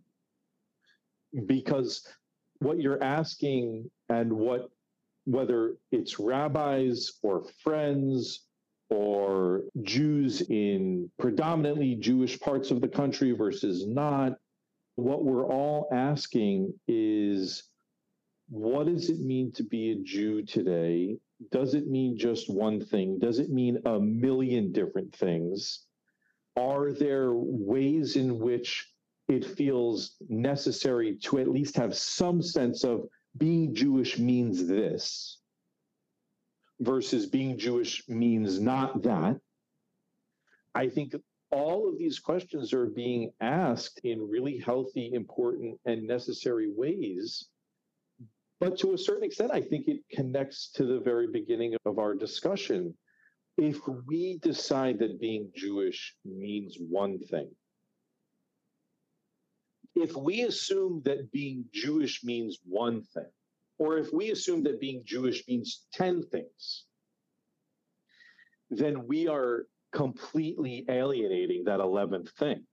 Speaker 3: Yeah. Because what you're asking and what whether it's rabbis or friends or Jews in predominantly Jewish parts of the country versus not, what we're all asking is what does it mean to be a Jew today? Does it mean just one thing? Does it mean a million different things? Are there ways in which it feels necessary to at least have some sense of being Jewish means this versus being Jewish means not that. I think all of these questions are being asked in really healthy, important, and necessary ways. But to a certain extent, I think it connects to the very beginning of our discussion. If we decide that being Jewish means one thing, if we assume that being Jewish means one thing, or if we assume that being Jewish means 10 things, then we are completely alienating that 11th thing.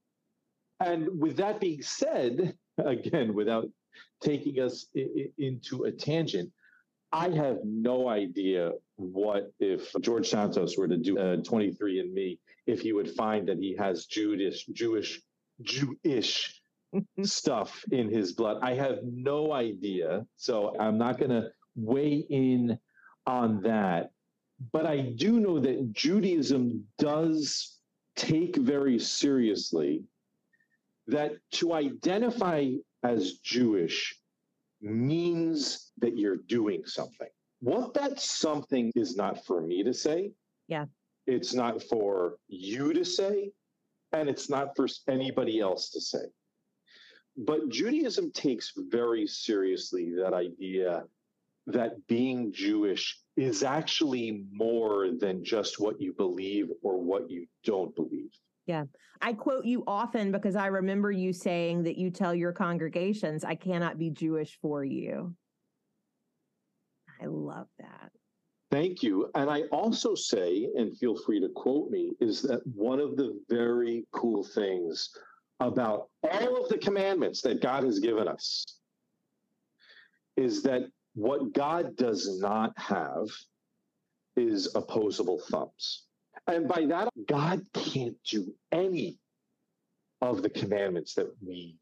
Speaker 3: And with that being said, again, without taking us I- into a tangent, I have no idea what if George Santos were to do uh, a 23andMe, if he would find that he has Jewish, Jewish, Jewish stuff in his blood. I have no idea. So I'm not going to weigh in on that. But I do know that Judaism does take very seriously that to identify as Jewish means that you're doing something. What that something is not for me to say.
Speaker 1: Yeah.
Speaker 3: It's not for you to say, and it's not for anybody else to say. But Judaism takes very seriously that idea that being Jewish is actually more than just what you believe or what you don't believe.
Speaker 1: Yeah. I quote you often because I remember you saying that you tell your congregations, I cannot be Jewish for you. I love that.
Speaker 3: Thank you. And I also say, and feel free to quote me, is that one of the very cool things about all of the commandments that God has given us is that what God does not have is opposable thumbs. And by that, God can't do any of the commandments that we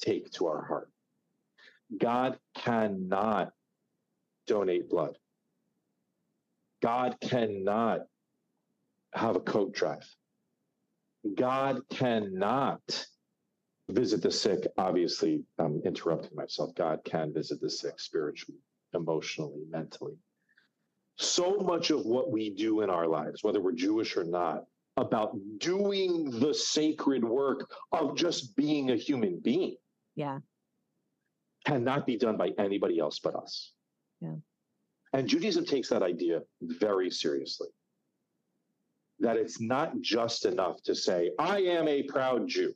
Speaker 3: take to our heart. God cannot donate blood. God cannot have a coat drive. God cannot visit the sick. Obviously, I'm interrupting myself. God can visit the sick spiritually, emotionally, mentally. So much of what we do in our lives, whether we're Jewish or not, about doing the sacred work of just being a human being.
Speaker 1: Yeah.
Speaker 3: Cannot be done by anybody else but us.
Speaker 1: Yeah.
Speaker 3: And Judaism takes that idea very seriously. That it's not just enough to say, I am a proud Jew.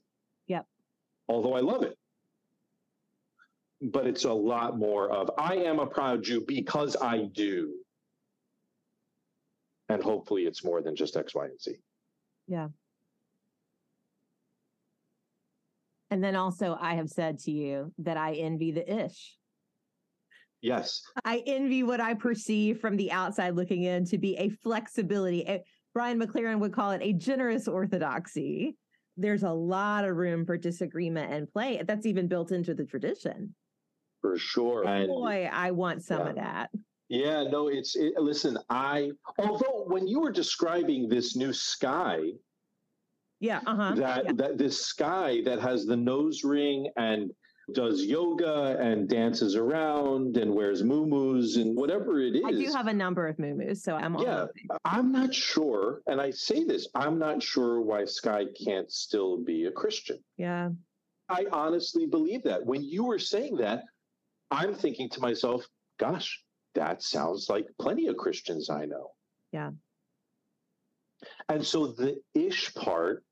Speaker 3: Although I love it. But it's a lot more of, I am a proud Jew because I do. And hopefully it's more than just X, Y, and Z.
Speaker 1: Yeah. And then also, I have said to you that I envy the ish.
Speaker 3: Yes.
Speaker 1: I envy what I perceive from the outside looking in to be a flexibility. Brian McLaren would call it a generous orthodoxy. There's a lot of room for disagreement and play. That's even built into the tradition.
Speaker 3: For sure. And
Speaker 1: Boy, I want some
Speaker 3: Yeah.
Speaker 1: of that.
Speaker 3: yeah, no, it's, it, listen, I, although when you were describing this new sky,
Speaker 1: Yeah. Uh huh.
Speaker 3: that
Speaker 1: yeah.
Speaker 3: that this sky that has the nose ring and does yoga and dances around and wears muumuus and whatever it is.
Speaker 1: I do have a number of moo so I'm.
Speaker 3: Yeah. I'm not sure, and I say this, I'm not sure why Sky can't still be a Christian.
Speaker 1: Yeah.
Speaker 3: I honestly believe that. When you were saying that, I'm thinking to myself, gosh, that sounds like plenty of Christians I know.
Speaker 1: Yeah.
Speaker 3: And so the ish part,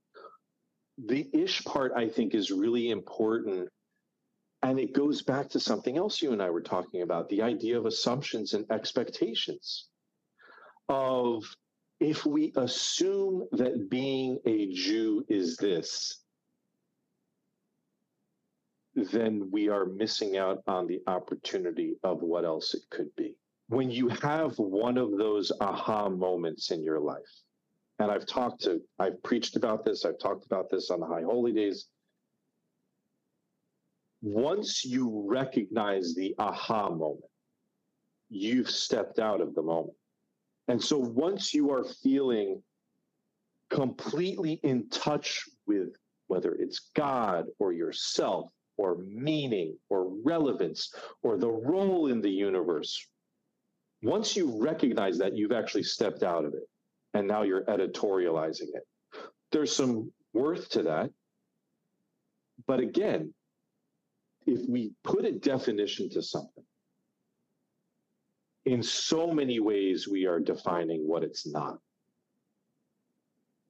Speaker 3: the ish part, I think, is really important. And it goes back to something else you and I were talking about the idea of assumptions and expectations. Of if we assume that being a Jew is this, then we are missing out on the opportunity of what else it could be. When you have one of those aha moments in your life, and I've talked to, I've preached about this, I've talked about this on the High Holy Days. Once you recognize the aha moment, you've stepped out of the moment. And so once you are feeling completely in touch with whether it's God or yourself or meaning or relevance or the role in the universe, once you recognize that, you've actually stepped out of it and now you're editorializing it. There's some worth to that. But again, if we put a definition to something, in so many ways we are defining what it's not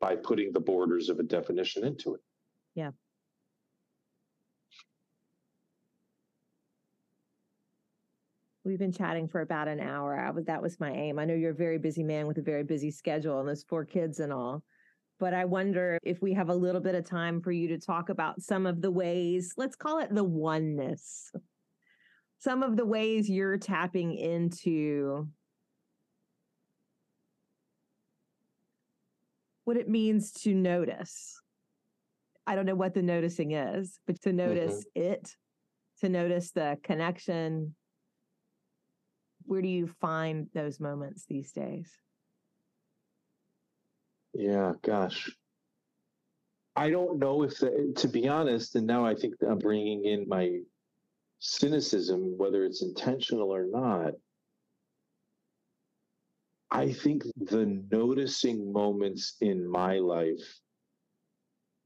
Speaker 3: by putting the borders of a definition into it.
Speaker 1: Yeah. We've been chatting for about an hour. I that was my aim. I know you're a very busy man with a very busy schedule and those four kids and all. But I wonder if we have a little bit of time for you to talk about some of the ways, let's call it the oneness, some of the ways you're tapping into what it means to notice. I don't know what the noticing is, but to mm-hmm. notice it, to notice the connection. Where do you find those moments these days?
Speaker 3: Yeah, gosh. I don't know if, the, to be honest, and now I think I'm bringing in my cynicism, whether it's intentional or not. I think the noticing moments in my life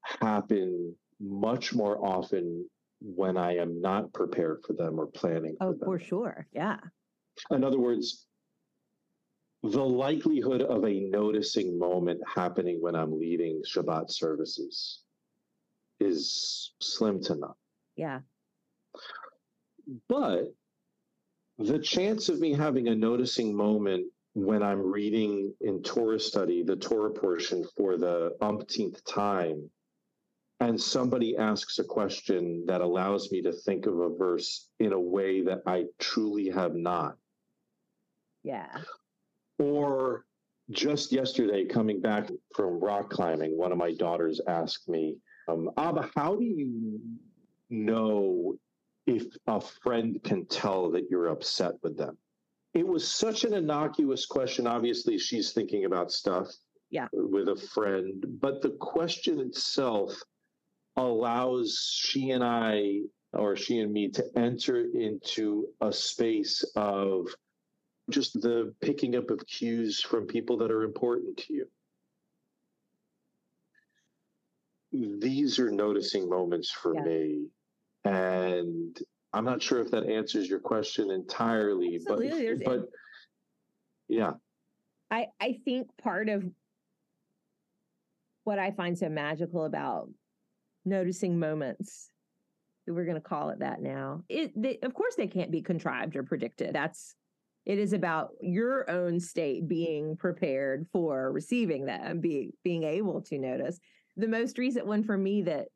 Speaker 3: happen much more often when I am not prepared for them or planning
Speaker 1: oh,
Speaker 3: for them.
Speaker 1: for sure. Yeah.
Speaker 3: In other words, the likelihood of a noticing moment happening when I'm leading Shabbat services is slim to none.
Speaker 1: Yeah.
Speaker 3: But the chance of me having a noticing moment when I'm reading in Torah study, the Torah portion for the umpteenth time, and somebody asks a question that allows me to think of a verse in a way that I truly have not.
Speaker 1: Yeah.
Speaker 3: Or just yesterday, coming back from rock climbing, one of my daughters asked me, um, Abba, how do you know if a friend can tell that you're upset with them? It was such an innocuous question. Obviously, she's thinking about stuff
Speaker 1: Yeah.
Speaker 3: with a friend, but the question itself allows she and I, or she and me, to enter into a space of just the picking up of cues from people that are important to you. These are noticing moments for
Speaker 1: Yeah.
Speaker 3: me. And I'm not sure if that answers your question entirely,
Speaker 1: Absolutely,
Speaker 3: but but yeah.
Speaker 1: I, I think part of what I find so magical about noticing moments we're going to call it that now, it they, of course they can't be contrived or predicted. That's it is about your own state being prepared for receiving them, being being able to notice. The most recent one for me that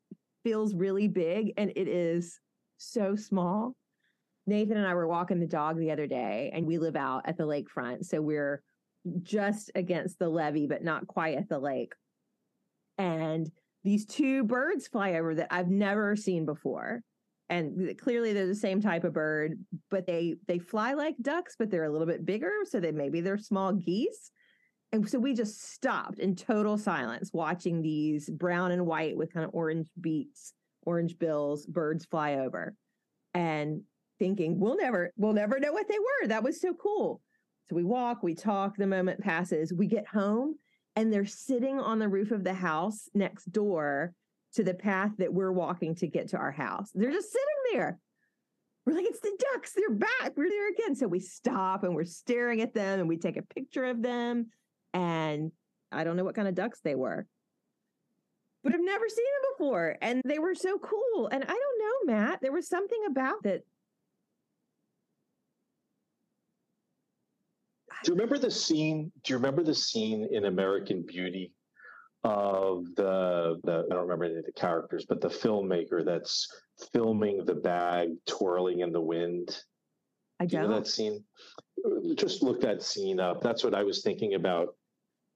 Speaker 1: feels really big and it is so small. Nathan and I were walking the dog the other day and we live out at the lakefront. So we're just against the levee, but not quite at the lake. And these two birds fly over that I've never seen before. And clearly they're the same type of bird, but they they fly like ducks, but they're a little bit bigger. So they maybe they're small geese. And so we just stopped in total silence watching these brown and white with kind of orange beaks, orange bills, birds fly over. And thinking, we'll never, we'll never know what they were. That was so cool. So we walk, we talk, the moment passes, we get home, and they're sitting on the roof of the house next door to the path that we're walking to get to our house. They're just sitting there. We're like, it's the ducks, they're back, we're there again. So we stop and we're staring at them and we take a picture of them. And I don't know what kind of ducks they were, but I've never seen them before. And they were so cool. And I don't know, Matt, there was something about that.
Speaker 3: Do you remember the scene? Do you remember the scene in American Beauty of the, the I don't remember any of the characters, but the filmmaker that's filming the bag twirling in the wind?
Speaker 1: I
Speaker 3: Do you
Speaker 1: don't.
Speaker 3: know that scene? Just look that scene up. That's what I was thinking about,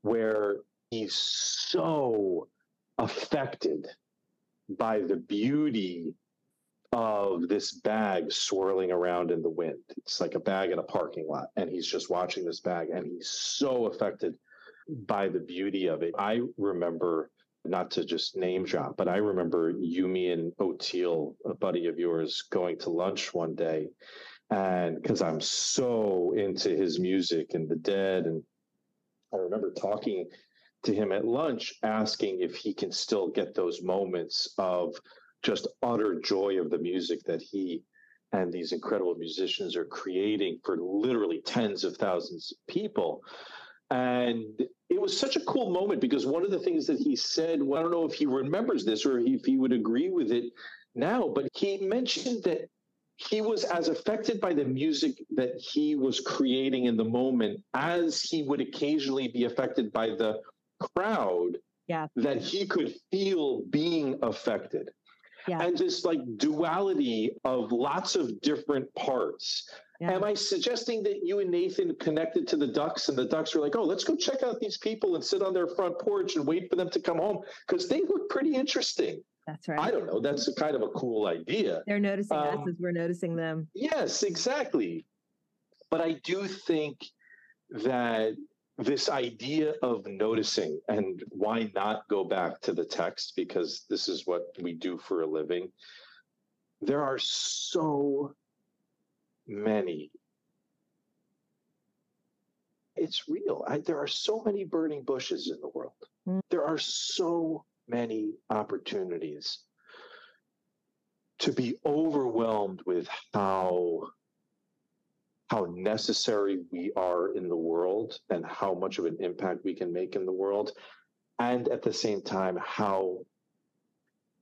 Speaker 3: where he's so affected by the beauty of this bag swirling around in the wind. It's like a bag in a parking lot, and he's just watching this bag, and he's so affected by the beauty of it. I remember, not to just name drop, but I remember Yumi and Oteil, a buddy of yours, going to lunch one day and because I'm so into his music and the Dead, and I remember talking to him at lunch, asking if he can still get those moments of just utter joy of the music that he and these incredible musicians are creating for literally tens of thousands of people. And it was such a cool moment because one of the things that he said, well, I don't know if he remembers this or if he would agree with it now, but he mentioned that he was as affected by the music that he was creating in the moment as he would occasionally be affected by the crowd
Speaker 1: Yeah.
Speaker 3: that he could feel being affected
Speaker 1: Yeah.
Speaker 3: and this like duality of lots of different parts
Speaker 1: Yeah.
Speaker 3: am i suggesting that you and nathan connected to the ducks and the ducks were like oh let's go check out these people and sit on their front porch and wait for them to come home because they look pretty interesting
Speaker 1: That's right.
Speaker 3: i don't know that's a kind of a cool idea
Speaker 1: They're noticing us
Speaker 3: Um,
Speaker 1: as we're noticing them.
Speaker 3: Yes, exactly. But I do think that this idea of noticing and why not go back to the text because this is what we do for a living. There are so many. It's real. I, there are so many burning bushes in the world.
Speaker 1: Mm.
Speaker 3: there are so many opportunities to be overwhelmed with how how necessary we are in the world and how much of an impact we can make in the world and at the same time how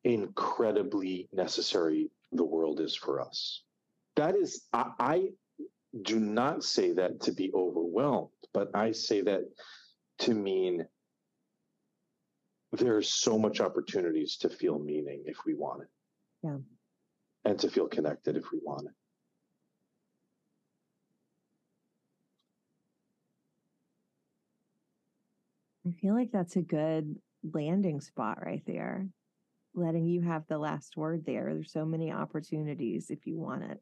Speaker 3: incredibly necessary the world is for us. That is i, I do not say that to be overwhelmed but i say that to mean there's so much opportunities to feel meaning if we want it.
Speaker 1: Yeah.
Speaker 3: and to feel connected if we want it
Speaker 1: I feel like that's a good landing spot right there. Letting you have the last word there. There's so many opportunities if you want it.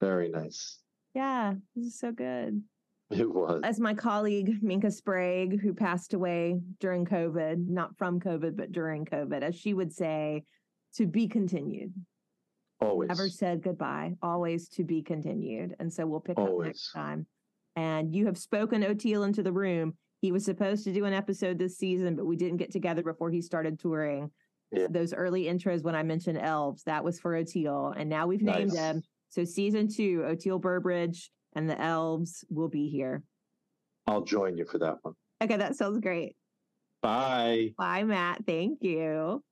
Speaker 3: very nice
Speaker 1: Yeah, this is so good.
Speaker 3: it was
Speaker 1: As my colleague Minka Sprague, who passed away during COVID, not from COVID, but during COVID, as she would say, to be continued.
Speaker 3: always
Speaker 1: Never said goodbye, always to be continued. And so we'll pick up next time. And you have spoken Oteil into the room. He was supposed to do an episode this season, but we didn't get together before he started touring.
Speaker 3: Yeah.
Speaker 1: Those early intros when I mentioned elves, that was for Oteil. And now we've named
Speaker 3: Nice.
Speaker 1: him. So season two, Oteil Burbridge and the elves will be here.
Speaker 3: i'll join you for that one
Speaker 1: Okay, that sounds great.
Speaker 3: bye
Speaker 1: Bye, Matt. Thank you.